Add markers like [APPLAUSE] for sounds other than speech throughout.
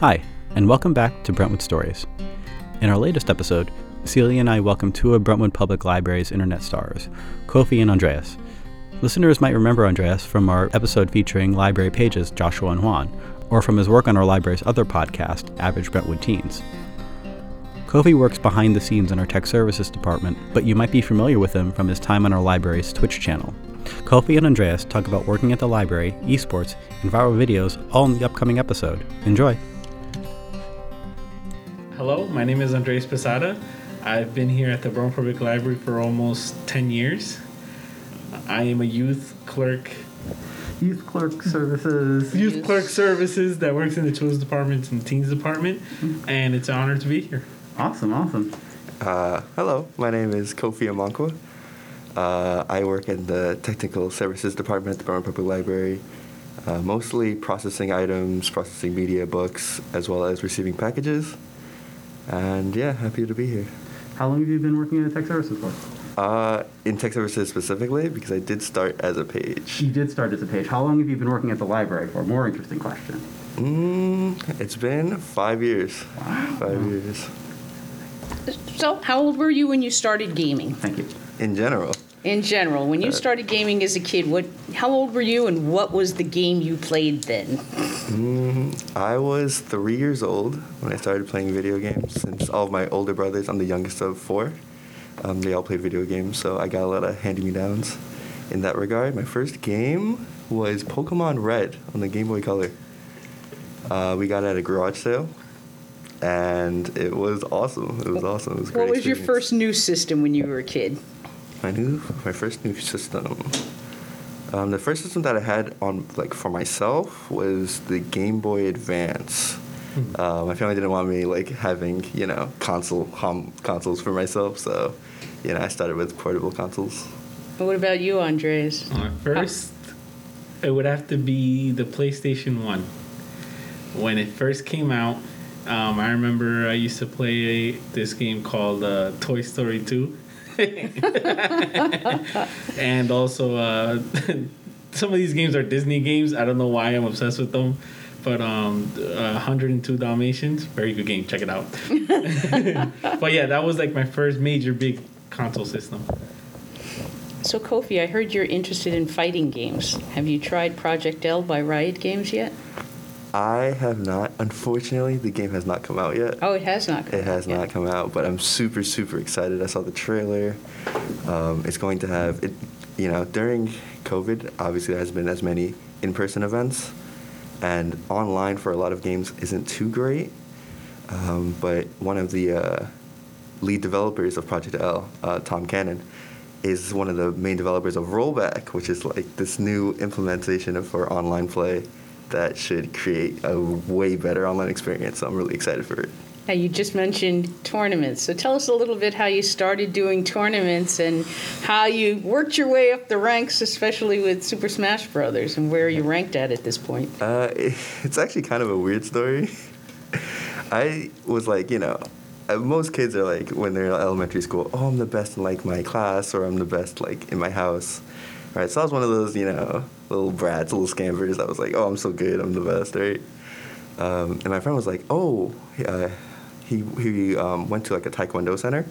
Hi, and welcome back to Brentwood Stories. In our latest episode, Celia and I welcome two of Brentwood Public Library's internet stars, Kofi and Andreas. Listeners might remember Andreas from our episode featuring library pages Joshua and Juan, or from his work on our library's other podcast, Average Brentwood Teens. Kofi works behind the scenes in our tech services department, but you might be familiar with him from his time on our library's Twitch channel. Kofi and Andreas talk about working at the library, esports, and viral videos all in the upcoming episode. Enjoy! Hello, my name is Andres Posada. I've been here at the Brentwood Public Library for almost 10 years. I am a youth clerk, Youth Clerk Services. youth clerk services that works in the children's department and teens department, and it's an honor to be here. Awesome, awesome. Uh, hello, my name is Kofi Amankwa. Uh, I work in the Technical Services Department at the Brentwood Public Library, uh, mostly processing items, processing media books, as well as receiving packages. And yeah, happy to be here. How long have you been working in the tech services for? Uh, in tech services specifically, because I did start as a page. You did start as a page. How long have you been working at the library for? More interesting question. Mm, it's been five years. Wow. Five years. So, how old were you when you started gaming? Thank you. In general, In general, when you started gaming as a kid, what? How old were you, and what was the game you played then? Mm, I was three years old when I started playing video games. Since all of my older brothers, I'm the youngest of four, um, they all play video games, so I got a lot of hand-me-downs in that regard. My first game was Pokemon Red on the Game Boy Color. Uh, we got it at a garage sale, and it was awesome. It was awesome. It was great What was your first new system when you were a kid? My new, my first new system. Um, the first system that I had on like for myself was the Game Boy Advance. Uh, my family didn't want me like having you know console home consoles for myself, so you know I started with portable consoles. What about you, Andres? My first, it would have to be the PlayStation 1. When it first came out, um, I remember I used to play this game called uh, Toy Story 2. [LAUGHS] and also, uh, [LAUGHS] some of these games are Disney games. I don't know why I'm obsessed with them. But um, uh, 102 Dalmatians, very good game. Check it out. [LAUGHS] but yeah, that was like my first major big console system. So, Kofi, I heard you're interested in fighting games. Have you tried Project L by Riot Games yet? I have not. Unfortunately, the game has not come out yet. Oh, it has not. come It has yet. not come out, but I'm super, super excited. I saw the trailer. Um, it's going to have it. You know, during COVID, obviously there has been as many in-person events, and online for a lot of games isn't too great. Um, but one of the uh, lead developers of Project L, uh, Tom Cannon, is one of the main developers of Rollback, which is like this new implementation of for online play that should create a way better online experience. So I'm really excited for it. Now, you just mentioned tournaments. So tell us a little bit how you started doing tournaments and how you worked your way up the ranks, especially with Super Smash Brothers, and where you ranked at at this point. Uh, [LAUGHS] it's actually kind of a weird story. I was like, you know, uh, most kids are like when they're in elementary school, oh, I'm the best in like my class, or I'm the best like in my house, right? So I was one of those, you know, little brats, little scampers I was like, oh, I'm so good, I'm the best, right? Um, and my friend was like, oh, uh, he he um, went to like a taekwondo center.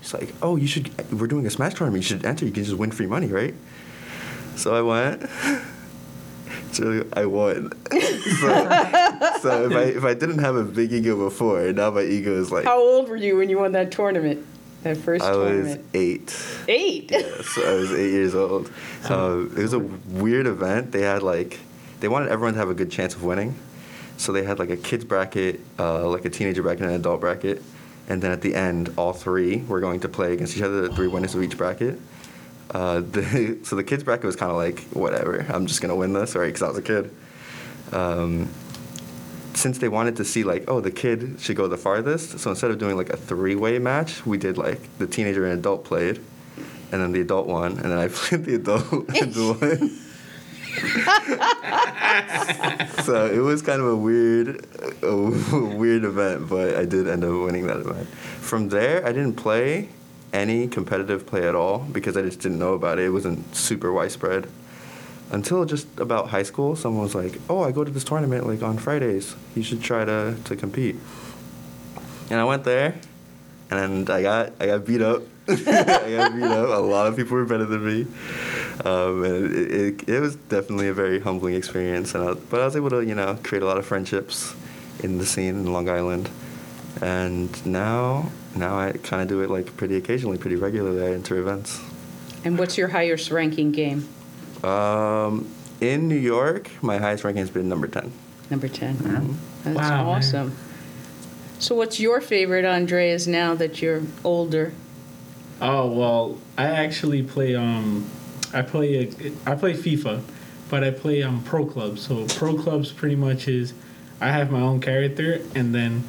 He's like, oh, you should. We're doing a smash tournament. You should enter. You can just win free money, right? So I went. [LAUGHS] So I won. [LAUGHS] so, so if I if I didn't have a big ego before, now my ego is like How old were you when you won that tournament? That first I was eight. Eight. so I was eight years old. [LAUGHS] Um, it was a weird event. They had like they wanted everyone to have a good chance of winning, so they had like a kids bracket, uh, like a teenager bracket, and an adult bracket, and then at the end, all three were going to play against each other. The three winners of each bracket. Uh, [LAUGHS] the, so the kids bracket was kind of like whatever. I'm just gonna win this, right? Because I was a kid. Um, since they wanted to see like, oh, the kid should go the farthest, so instead of doing like a three-way match, we did like the teenager and adult played, and then the adult won, and then I [LAUGHS] played the adult [LAUGHS] and won. [LAUGHS] so it was kind of a weird, a weird event, but I did end up winning that event. From there, I didn't play any competitive play at all because I just didn't know about it. It wasn't super widespread. Until just about high school, someone was like, "Oh, I go to this tournament like on Fridays. You should try to to compete." And I went there, and I got I got beat up. [LAUGHS] I got beat up. A lot of people were better than me, um, and it, it, it was definitely a very humbling experience. And I, but I was able to you know create a lot of friendships in the scene in Long Island, and now now I kind of do it like pretty occasionally, pretty regularly. I enter events. And what's your highest ranking game? Um, in New York, my highest ranking has been number ten. Number 10. Mm-hmm. That's Wow, man. awesome. So, what's your favorite, Andreas, now that you're older? Oh well, I actually play um, I play I play FIFA, but I play um pro clubs. So pro clubs pretty much is I have my own character and then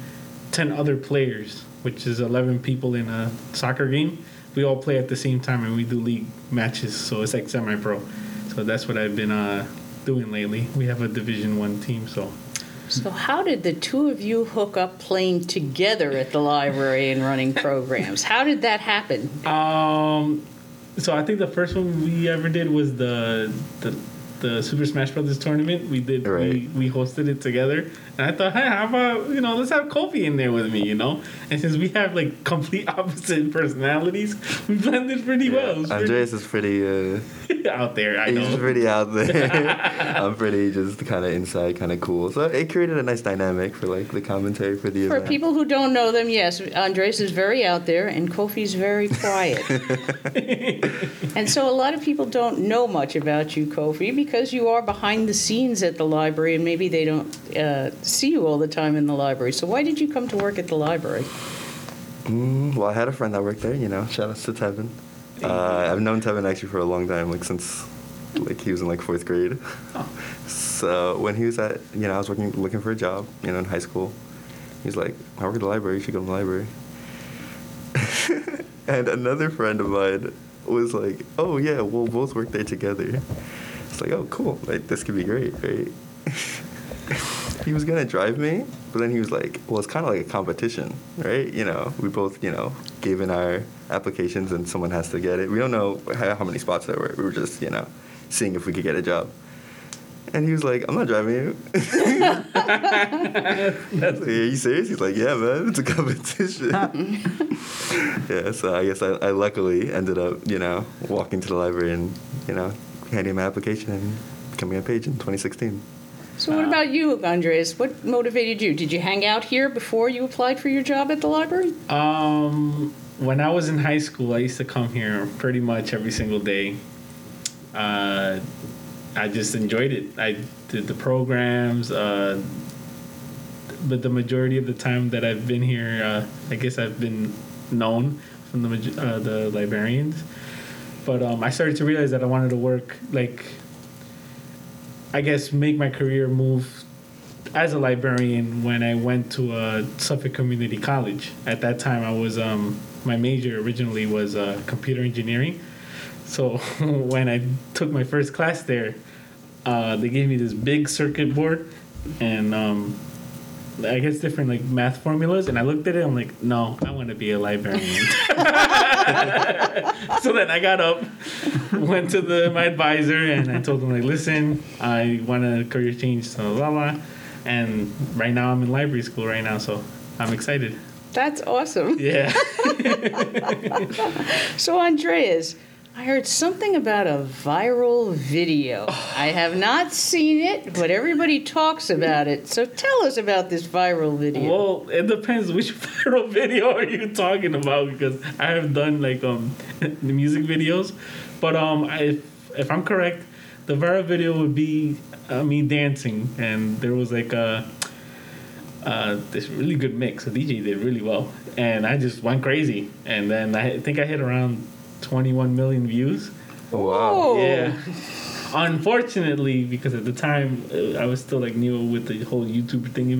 ten other players, which is eleven people in a soccer game. We all play at the same time and we do league matches. So it's like semi-pro. So that's what I've been uh doing lately. We have a Division One team, so So, how did the two of you hook up playing together at the library and running programs? How did that happen? Um, so I think the first one we ever did was the the, the Super Smash Brothers tournament. We did Right. we, we hosted it together, and I thought, hey, how about you know let's have Kofi in there with me, you know? And since we have like complete [LAUGHS] opposite personalities, we blended pretty well. It pretty- Andreas is pretty. Uh, [LAUGHS] out there. I he's know. pretty out there. [LAUGHS] I'm pretty just kind of inside, kind of cool. So it created a nice dynamic for like the commentary for the For event. people who don't know them, yes, Andres is very out there and Kofi's very quiet. and so a lot of people don't know much about you, Kofi, because you are behind the scenes at the library and maybe they don't uh, see you all the time in the library. So why did you come to work at the library? Mm, well, I had a friend that worked there. You know, shout outs to Tevin. Uh, I've known Tevin actually for a long time, like since like he was in like fourth grade. Oh. [LAUGHS] So when he was at, you know, I was working looking for a job, you know, in high school. He's like, I work at the library. You should go to the library. [LAUGHS] and another friend of mine was like, Oh yeah, we'll both work there together. It's like, oh cool, like this could be great, right? [LAUGHS] he was gonna drive me, but then he was like, well, it's kind of like a competition, right? You know, we both, you know, gave in our applications and someone has to get it. We don't know how, how many spots there were. We were just, you know, seeing if we could get a job. And he was like, I'm not driving you. [LAUGHS] Like, Are you serious? He's like, yeah, man, it's a competition. [LAUGHS] yeah, so I guess I, I luckily ended up, you know, walking to the library and, you know, handing my application and becoming a page in 2016. So what about you, Andres? What motivated you? Did you hang out here before you applied for your job at the library? Um, when I was in high school, I used to come here pretty much every single day. Uh, I just enjoyed it. I did the programs, uh, but the majority of the time that I've been here, uh, I guess I've been known from the uh, the librarians. But um, I started to realize that I wanted to work like, I guess, make my career move as a librarian when I went to uh, Suffolk Community College. At that time, I was um, my major originally was uh, computer engineering. So [LAUGHS] when I took my first class there, uh, they gave me this big circuit board and um, I guess different like math formulas. And I looked at it. I'm like, no, I want to be a librarian. [LAUGHS] [LAUGHS] [LAUGHS] so then I got up, went to the my advisor, and I told him like, listen, I want a career change, so blah blah. And right now I'm in library school right now, so I'm excited. That's awesome. Yeah. [LAUGHS] So, Andreas, I heard something about a viral video. I have not seen it, but everybody talks about it. So, tell us about this viral video. Well, it depends which [LAUGHS] viral video are you talking about because I have done like um [LAUGHS] the music videos, but um if if I'm correct, the viral video would be uh, me dancing and there was like a uh, this really good mix. The DJ did really well, and I just went crazy. And then I think I hit around 21 million views. Wow. Yeah. Unfortunately, because at the time uh, I was still like new with the whole YouTube thingy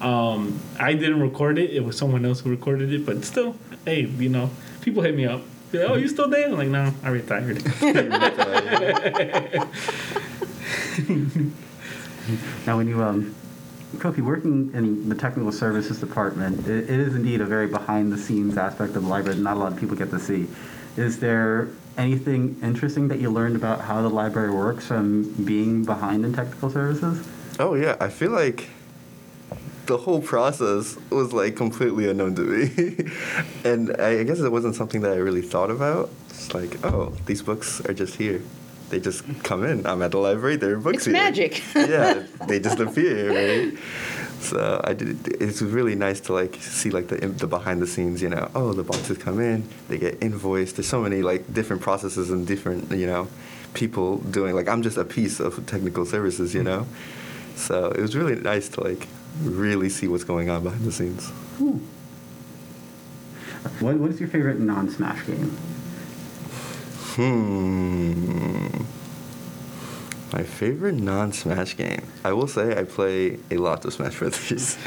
um, I didn't record it. It was someone else who recorded it. But still, hey, you know, people hit me up. Like, oh, you still there? I'm like, no, I retired. [LAUGHS] [LAUGHS] [LAUGHS] Now, when you, um, Kofi, working in the technical services department, it, it is indeed a very behind the scenes aspect of the library that not a lot of people get to see. Is there anything interesting that you learned about how the library works from being behind in technical services? Oh yeah, I feel like the whole process was like completely unknown to me, [LAUGHS] and I, I guess it wasn't something that I really thought about. It's like, oh, these books are just here. They just come in. I'm at the library. There are books It's here. magic. [LAUGHS] yeah, they just appear, right? So I did. It's really nice to like see like the the behind the scenes. You know, oh, the boxes come in, they get invoiced. There's so many like different processes and different you know people doing. Like I'm just a piece of technical services. You hmm. know, so it was really nice to like really see what's going on behind the scenes. Cool. What, what is your favorite non-Smash game? Hmm. My favorite non-Smash game. I will say I play a lot of Smash Brothers.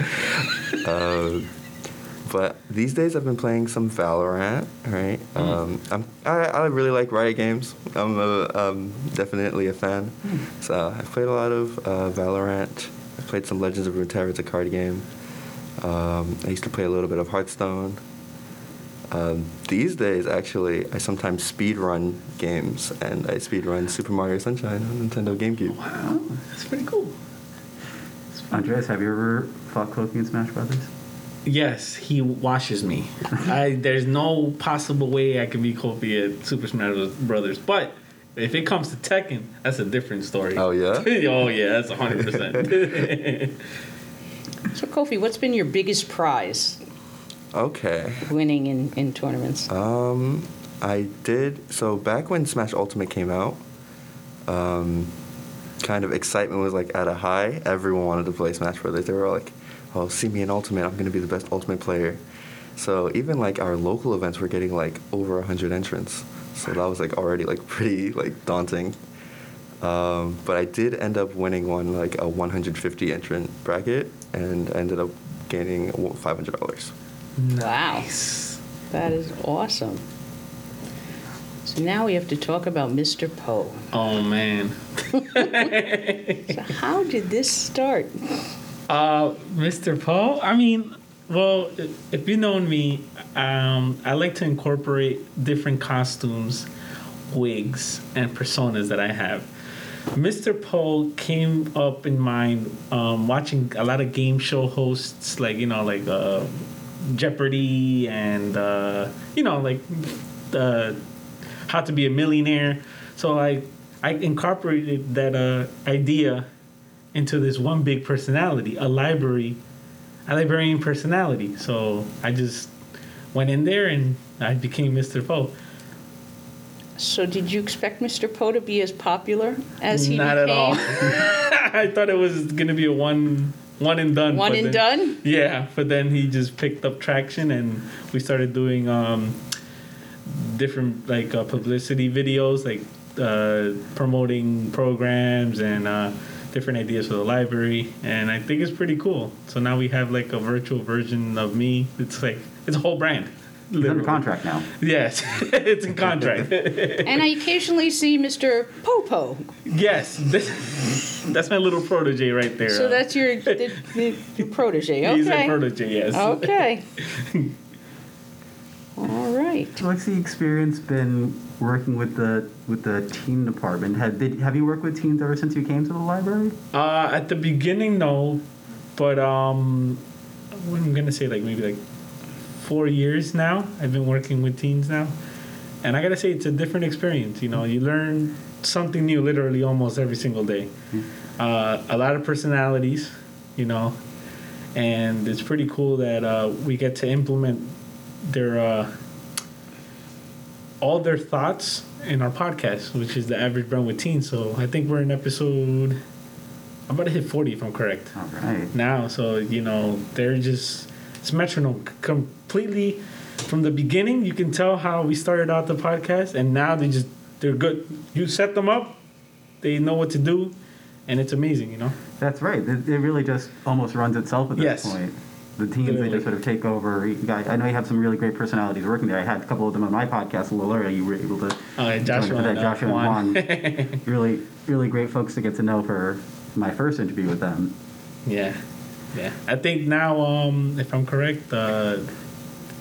uh, [LAUGHS] but these days I've been playing some Valorant. Right. Um, I'm, I I really like Riot games. I'm a, um, definitely a fan. So I've played a lot of uh, Valorant. I played some Legends of Runeterra. It's a card game. Um, I used to play a little bit of Hearthstone. Um, these days, actually, I sometimes speed run games, and I speed run Super Mario Sunshine on Nintendo GameCube. Wow, that's pretty cool. Andreas, have you ever fought Kofi in Smash Brothers? Yes, he washes me. [LAUGHS] I there's no possible way I can be Kofi at Super Smash Brothers, but if it comes to Tekken, that's a different story. Oh, yeah? [LAUGHS] oh yeah, that's hundred percent. [LAUGHS] So, Kofi, what's been your biggest prize Okay. winning in, in tournaments? Um, I did. So back when Smash Ultimate came out, um, kind of excitement was like at a high. Everyone wanted to play Smash Brothers. They were all like, "Oh, see me in Ultimate. I'm gonna be the best Ultimate player." So even like our local events were getting like over hundred entrants. So that was like already like [LAUGHS] pretty like daunting. Um, but I did end up winning one like a 150 entrant bracket, and ended up gaining $500. Wow. Nice. That is awesome. So now we have to talk about Mr. Poe. Oh man. [LAUGHS] So how did this start? Uh, Mr. Poe. I mean, well, if you know me, um, I like to incorporate different costumes, wigs, and personas that I have. Mr. Poe came up in mind um, watching a lot of game show hosts, like you know, like uh, Jeopardy and uh, you know, like uh, How to Be a Millionaire. So I I incorporated that uh, idea into this one big personality, a library, a librarian personality. So I just went in there and I became Mr. Poe. So did you expect Mr. Poe to be as popular as he Not became? at all. [LAUGHS] I thought it was gonna be a one one and done. One and then- done? Yeah, but then he just picked up traction and we started doing um, different like uh, publicity videos, like uh, promoting programs and uh, different ideas for the library. And I think it's pretty cool. So now we have like a virtual version of me. It's like it's a whole brand. He's under contract now. Yes, [LAUGHS] it's in contract. And I occasionally see Mr. Popo. yes, this, that's my little protege right there. So that's your, [LAUGHS] the, the, your protege. Okay. He's a protege, yes. Okay. [LAUGHS] All right. So what's the experience been working with the with the teen department? Have did, have you worked with teens ever since you came to the library? Uh, at the beginning, no, but um, I'm gonna say like maybe like four years now. I've been working with teens now, and I gotta say it's a different experience. You know, you learn something new literally almost every single day. Uh, a lot of personalities, you know, and it's pretty cool that uh, we get to implement their uh, all their thoughts in our podcast, which is the average Brentwood teens. So I think we're in episode. I'm about to hit 40 if I'm correct All right. now. So you know they're just it's metronome completely from the beginning. You can tell how we started out the podcast, and now they just they're good. You set them up, they know what to do, and it's amazing. You know. That's right. It, it really just almost runs itself at this Yes. point. The teams they just sort of take over. Guys, I know you have some really great personalities working there. I had a couple of them on my podcast a little earlier. You were able to Oh, yeah, Joshua that. uh, Joshua Juan. and Juan. [LAUGHS] really, really great folks to get to know for my first interview with them. Yeah, yeah. I think now, um, if I'm correct, uh,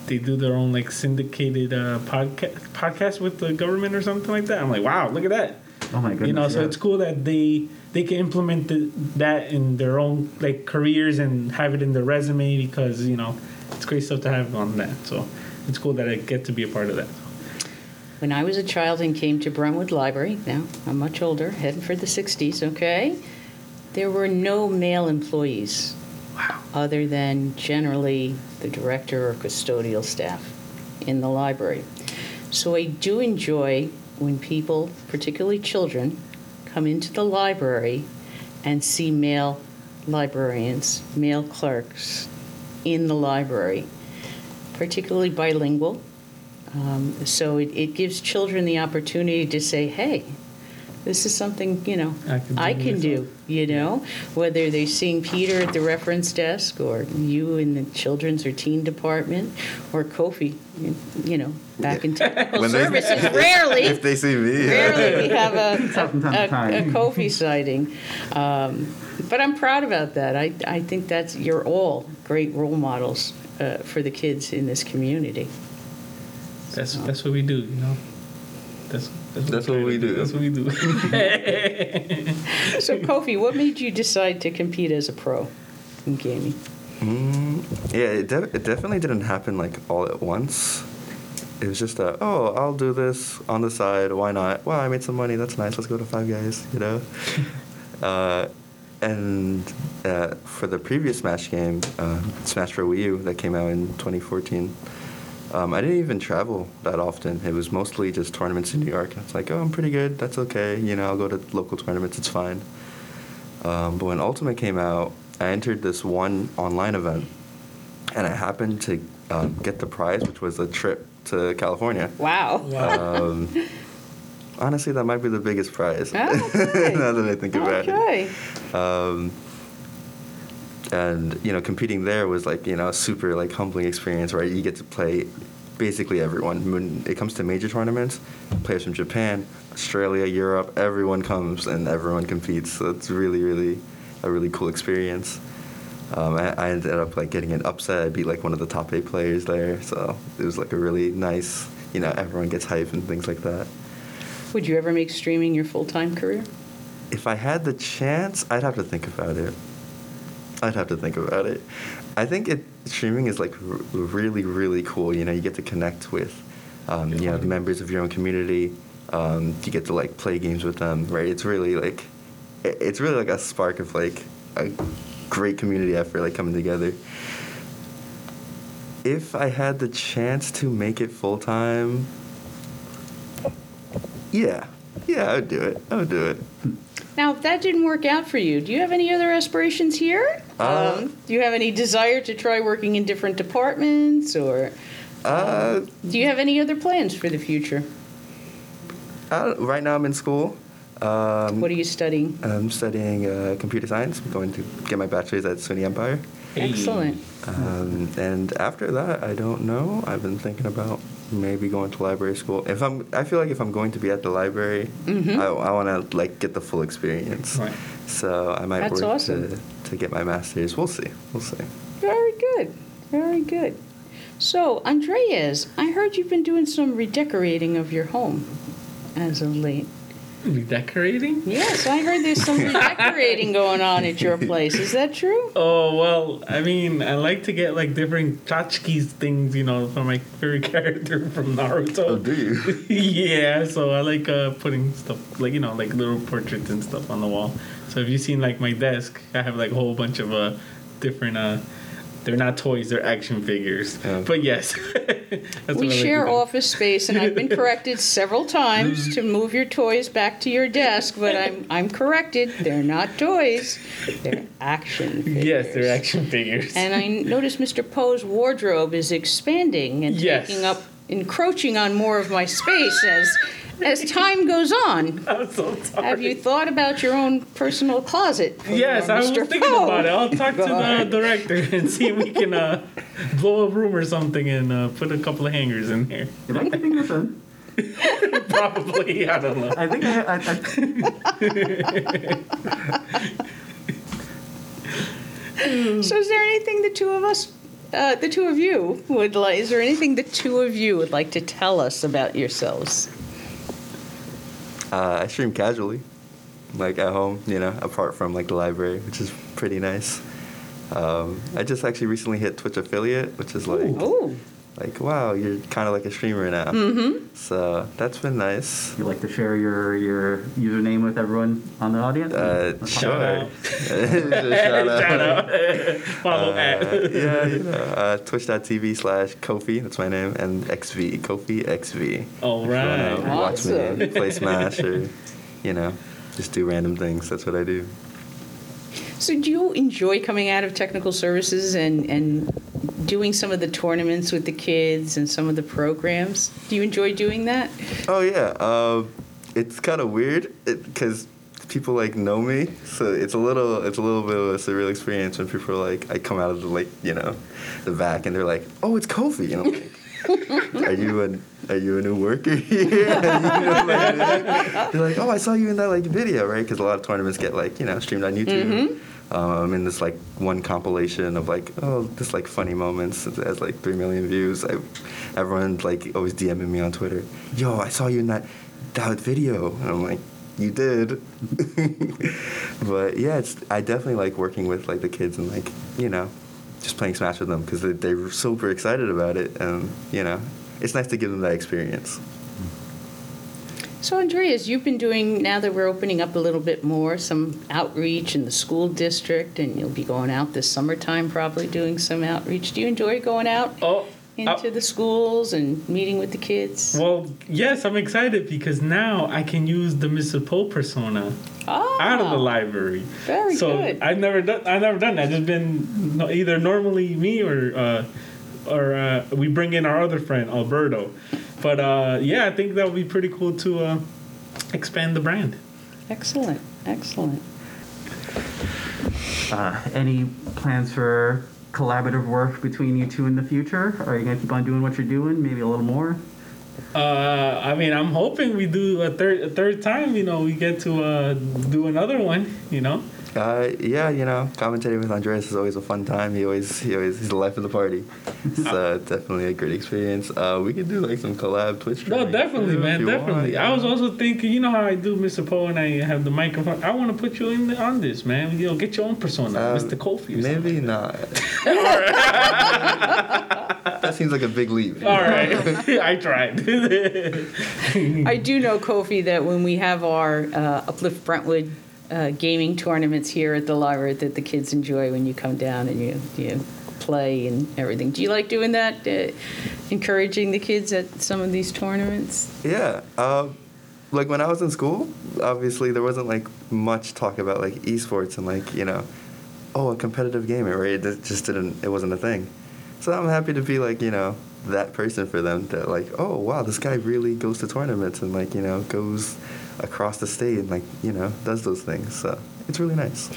they do their own like syndicated uh, podcast podcast with the government or something like that. I'm like, wow, look at that. Oh my goodness. you know, so yeah. it's cool that they they can implement the, that in their own like careers and have it in their resume because you know it's great stuff to have on that. So it's cool that I get to be a part of that. When I was a child and came to Brentwood Library, now I'm much older, heading for the 60s, okay, there were no male employees Wow. Other than generally the director or custodial staff in the library. So I do enjoy when people, particularly children, come into the library and see male librarians, male clerks in the library, particularly bilingual. Um, so it, it gives children the opportunity to say, hey, this is something, you know, I can do I can do, you know, whether they're seeing Peter at the reference desk or you in the children's or teen department or Kofi, you know, back in technical [LAUGHS] When they- services. [LAUGHS] Rarely, If they see me, yeah. rarely we [LAUGHS] have a, from time to a, a, a. Kofi sighting. Um, but I'm proud about that. I, I think that's, you're all great role models uh, for the kids in this community. That's that's what we do, you know. That's that's, That's try what to we do. That's what we do. [LAUGHS] So, Kofi, what made you decide to compete as a pro in gaming? Mm, yeah, it, de- it definitely didn't happen like all at once. It was just a, oh, I'll do this on the side. Why not? Well, I made some money. That's nice. Let's go to Five Guys, you know? [LAUGHS] uh, and uh, for the previous Smash game, uh, Smash for Wii U, that came out in 2014, um, I didn't even travel that often. It was mostly just tournaments in New York. It's like, oh, I'm pretty good. That's okay. You know, I'll go to local tournaments. It's fine. Um, but when Ultimate came out, I entered this one online event, and I happened to um, get the prize, which was a trip to California. Wow. Um, honestly, that might be the biggest prize. Oh, okay. [LAUGHS] now that I think about Okay. it. Um, and you know, competing there was like you know a super like humbling experience, right? You get to play basically everyone. When it comes to major tournaments, players from Japan, Australia, Europe, everyone comes and everyone competes. So it's really, really a really cool experience. Um, I, I ended up like getting an upset. I beat like one of the top eight players there, so it was like a really nice. You know, everyone gets hype and things like that. Would you ever make streaming your full time career? If I had the chance, I'd have to think about it. I'd have to think about it. I think it streaming is like r- really, really cool. You know, you get to connect with, um, you know, the members of your own community. Um, you get to like play games with them, right? It's really like, it- it's really like a spark of like a great community effort like coming together. If I had the chance to make it full time, yeah, yeah, I would do it. I would do it. Now, if that didn't work out for you, do you have any other aspirations here? Uh, um, do you have any desire to try working in different departments, or Uh, do you have any other plans for the future? I don't- right now I'm in school. Um, What are you studying? I'm studying uh, computer science. I'm going to get my bachelor's at SUNY Empire. Excellent. Um, and after that, I don't know. I've been thinking about maybe going to library school. If I'm, I feel like if I'm going to be at the library, Mhm. I, I want to like get the full experience. Right. So I might That's work awesome. to, to get my master's. We'll see. We'll see. Very good. Very good. So, Andreas, I heard you've been doing some redecorating of your home as of late. Redecorating? Yes, I heard there's some [LAUGHS] redecorating going on at your place. Is that true? Oh well, I mean, I like to get like different tchotchkes things, you know, for my favorite [LAUGHS] character from Naruto. Oh, do you? [LAUGHS] yeah, so I like uh, putting stuff like you know, like little portraits and stuff on the wall. So if you've seen like my desk, I have like a whole bunch of uh, different. Uh, they're not toys; they're action figures. Yeah. But yes, [LAUGHS] that's we what I like share office space, and I've been [LAUGHS] corrected several times to move your toys back to your desk, but I'm, [LAUGHS] I'm corrected. They're not toys, they're action figures. Yes, they're action figures. And I noticed Mr. Poe's wardrobe is expanding and Yes. taking up, encroaching on more of my space as, as time goes on. [LAUGHS] I'm so sorry. Have you thought about your own personal closet? for Yes, I was Mr. thinking Poe? about it. I'll talk to the [LAUGHS] God. director [LAUGHS] and see if we can uh, blow a room or something and uh, put a couple of hangers in there. Am I keeping this in? Probably, I don't know. I think I, I, I So, is there anything the two of us uh, the two of you would like? Is there anything the two of you would like to tell us about yourselves? Uh, I stream casually, like at home, you know, apart from like the library, which is pretty nice. Um, I just actually recently hit Twitch affiliate, which is like, Oh, like wow, you're kind of like a streamer now. mm-hmm. So that's been nice. You like to share your, your username with everyone on the audience? Uh, Let's sure. out. Shout out. Shout out. Follow Uh, at. yeah, you know, uh, twitch.tv slash Kofi, that's my name, and XV, Kofi XV. All right. If you wanna right. Watch me play Smash or, you know, just do random things. That's what I do. So do you enjoy coming out of technical services and, and doing some of the tournaments with the kids and some of the programs? Do you enjoy doing that? Oh yeah, um, it's kind of weird because people like know me, so it's a little it's a little bit of a surreal experience when people are like I come out of the like you know the back and they're like oh it's Kofi and I'm like [LAUGHS] are you a are you a new worker here? [LAUGHS] You know, like, they're like oh I saw you in that like video right because a lot of tournaments get like you know streamed on YouTube. Um, I'm in this like one compilation of like oh this like funny moments. It has like three million views. I, everyone's like always DMing me on Twitter. Yo, I saw you in that that video. And I'm like, you did. [LAUGHS] but yeah, it's I definitely like working with like the kids and like you know just playing Smash with them because they, they're super excited about it and you know it's nice to give them that experience. So Andreas, you've been doing, now that we're opening up a little bit more, some outreach in the school district, and you'll be going out this summertime probably doing some outreach. Do you enjoy going out Oh, into uh, the schools and meeting with the kids? well, yes, I'm excited because now I can use the Mr. Poe persona Ah, out of the library. Very so good. I've never done. I've never done that. Just been either normally me or uh, or uh, we bring in our other friend Alberto. But uh, yeah, I think that would be pretty cool to uh, expand the brand. Excellent, excellent. Uh, any plans for collaborative work between you two in the future? Are you going to keep on doing what you're doing? Maybe a little more? Uh, I mean, I'm hoping we do a third a third time. You know, we get to uh, do another one. You know. Uh, yeah, you know, commentating with Andreas is always a fun time. He always, he always, he's the life of the party. [LAUGHS] It's uh, definitely a great experience. Uh, we could do like some collab Twitch. No, definitely, too, man, definitely. want. I was also thinking, you know how I do Mr. Poe and I have the microphone. I want to put you in the, on this, man. You know, get your own persona, Um, Mr. Kofi. or something. Maybe [LAUGHS] not. that seems like a big leap. All right, [LAUGHS] I tried. I do know, Kofi, that when we have our uh, Uplift Brentwood uh, gaming tournaments here at the library, that the kids enjoy when you come down and you you play and everything. Do you like doing that? Uh, encouraging the kids at some of these tournaments? Yeah. Um, like when I was in school, obviously there wasn't like much talk about like esports and like you know, oh a competitive gamer, right? It just didn't. It wasn't a thing. So I'm happy to be like you know that person for them that like oh wow this guy really goes to tournaments and like you know goes across the state and like you know does those things. So it's really nice.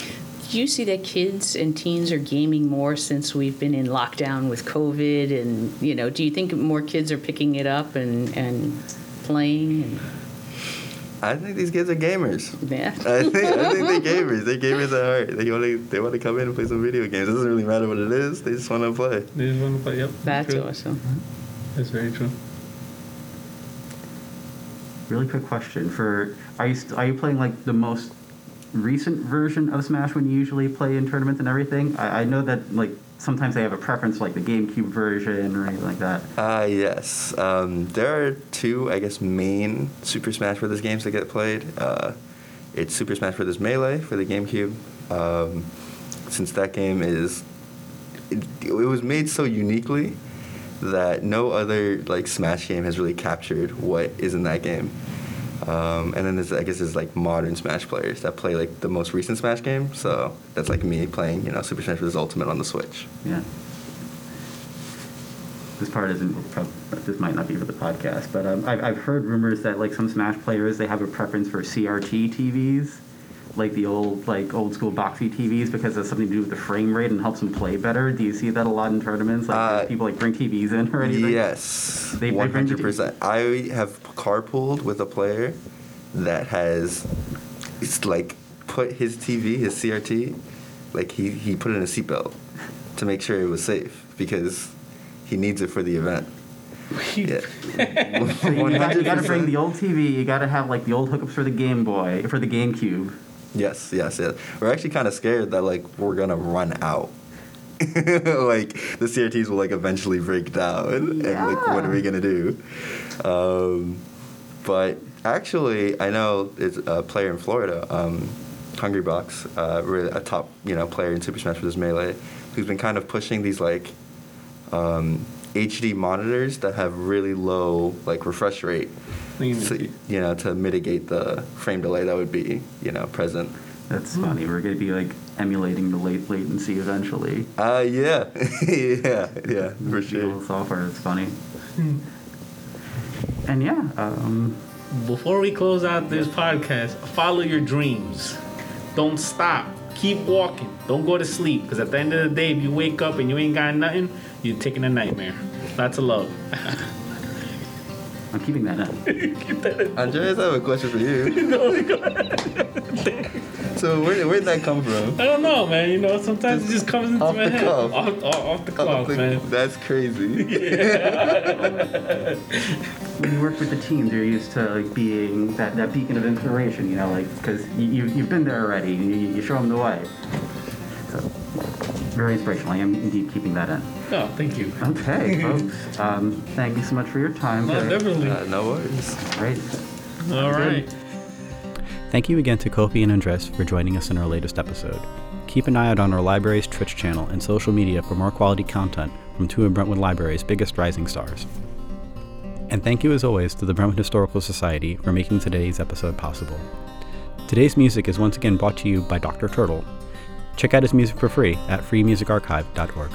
Do you see that kids and teens are gaming more since we've been in lockdown with COVID? And, you know, do you think more kids are picking it up and, and playing? And, I think these kids are gamers. yeah. [LAUGHS] I think I think they're gamers. They're gamers at heart. They want to they want to come in and play some video games. It doesn't really matter what it is. They just want to play. They just want to play. Yep. That's true. awesome. That's very true. Really quick question for are you st- are you playing like the most recent version of Smash when you usually play in tournaments and everything? I, I know that like sometimes they have a preference like the GameCube version or anything like that. Uh, yes. Um, there are two, I guess, main Super Smash Bros. games that get played. Uh, it's Super Smash Bros. Melee for the GameCube. Um, since that game is, it, it was made so uniquely that no other like Smash game has really captured what is in that game. Um, and then there's, I guess, there's like modern Smash players that play like the most recent Smash game. So that's like me playing, you know, Super Smash Bros. Ultimate on the Switch. Yeah. This part isn't. This might not be for the podcast, but um, I've I've heard rumors that like some Smash players they have a preference for CRT TVs, like the old like old school boxy TVs because it's something to do with the frame rate and helps them play better. Do you see that a lot in tournaments? Like Uh, people like bring TVs in or anything? Yes, They- they one bring the hundred percent. I have carpooled with a player that has, it's like put his TV, his CRT, like he he put it in a seatbelt to make sure it was safe because he needs it for the event. Yeah. [LAUGHS] So you got, you got to bring the old TV. You got to have like the old hookups for the Game Boy, for the GameCube. Yes, yes, yes. We're actually kind of scared that like we're gonna run out. [LAUGHS] like the CRTs will like eventually break down, and like what are we gonna do? Um, but actually, I know it's a player in Florida, um, Hungrybox, uh, really a top you know player in Super Smash Bros. Melee, who's been kind of pushing these like um, HD monitors that have really low like refresh rate, so, you know, to mitigate the frame delay that would be you know present. That's funny. We're going to be like emulating the late latency eventually. Uh, yeah, [LAUGHS] yeah, yeah, for sure. old software is funny. and yeah, um, Before we close out this podcast, follow your dreams. Don't stop. Keep walking. Don't go to sleep. Because at the end of the day, if you wake up and you ain't got nothing, you're taking a nightmare. Lots of love. I'm keeping that [LAUGHS] in. Andreas, I have a question for you. [LAUGHS] so where where did that come from? I don't know, man. You know, sometimes it just comes into Off my the head. cuff. Off, off, off the I clock, think man. That's crazy. [LAUGHS] when you work with the team, they're used to like being that, that beacon of inspiration, you know, like because you, you, you've been there already. You, you show them the way. So very inspirational. I am indeed keeping that in. Oh, thank you. Okay, [LAUGHS] folks. Um, thank you so much for your time. Today. definitely. Uh, no worries. Great. All right. Thank you again to Kofi and Andres for joining us in our latest episode. Keep an eye out on our library's Twitch channel and social media for more quality content from two of Brentwood Library's biggest rising stars. And thank you as always to the Brentwood Historical Society for making today's episode possible. Today's music is once again brought to you by Dr. Turtle. Check out his music for free at freemusicarchive.org.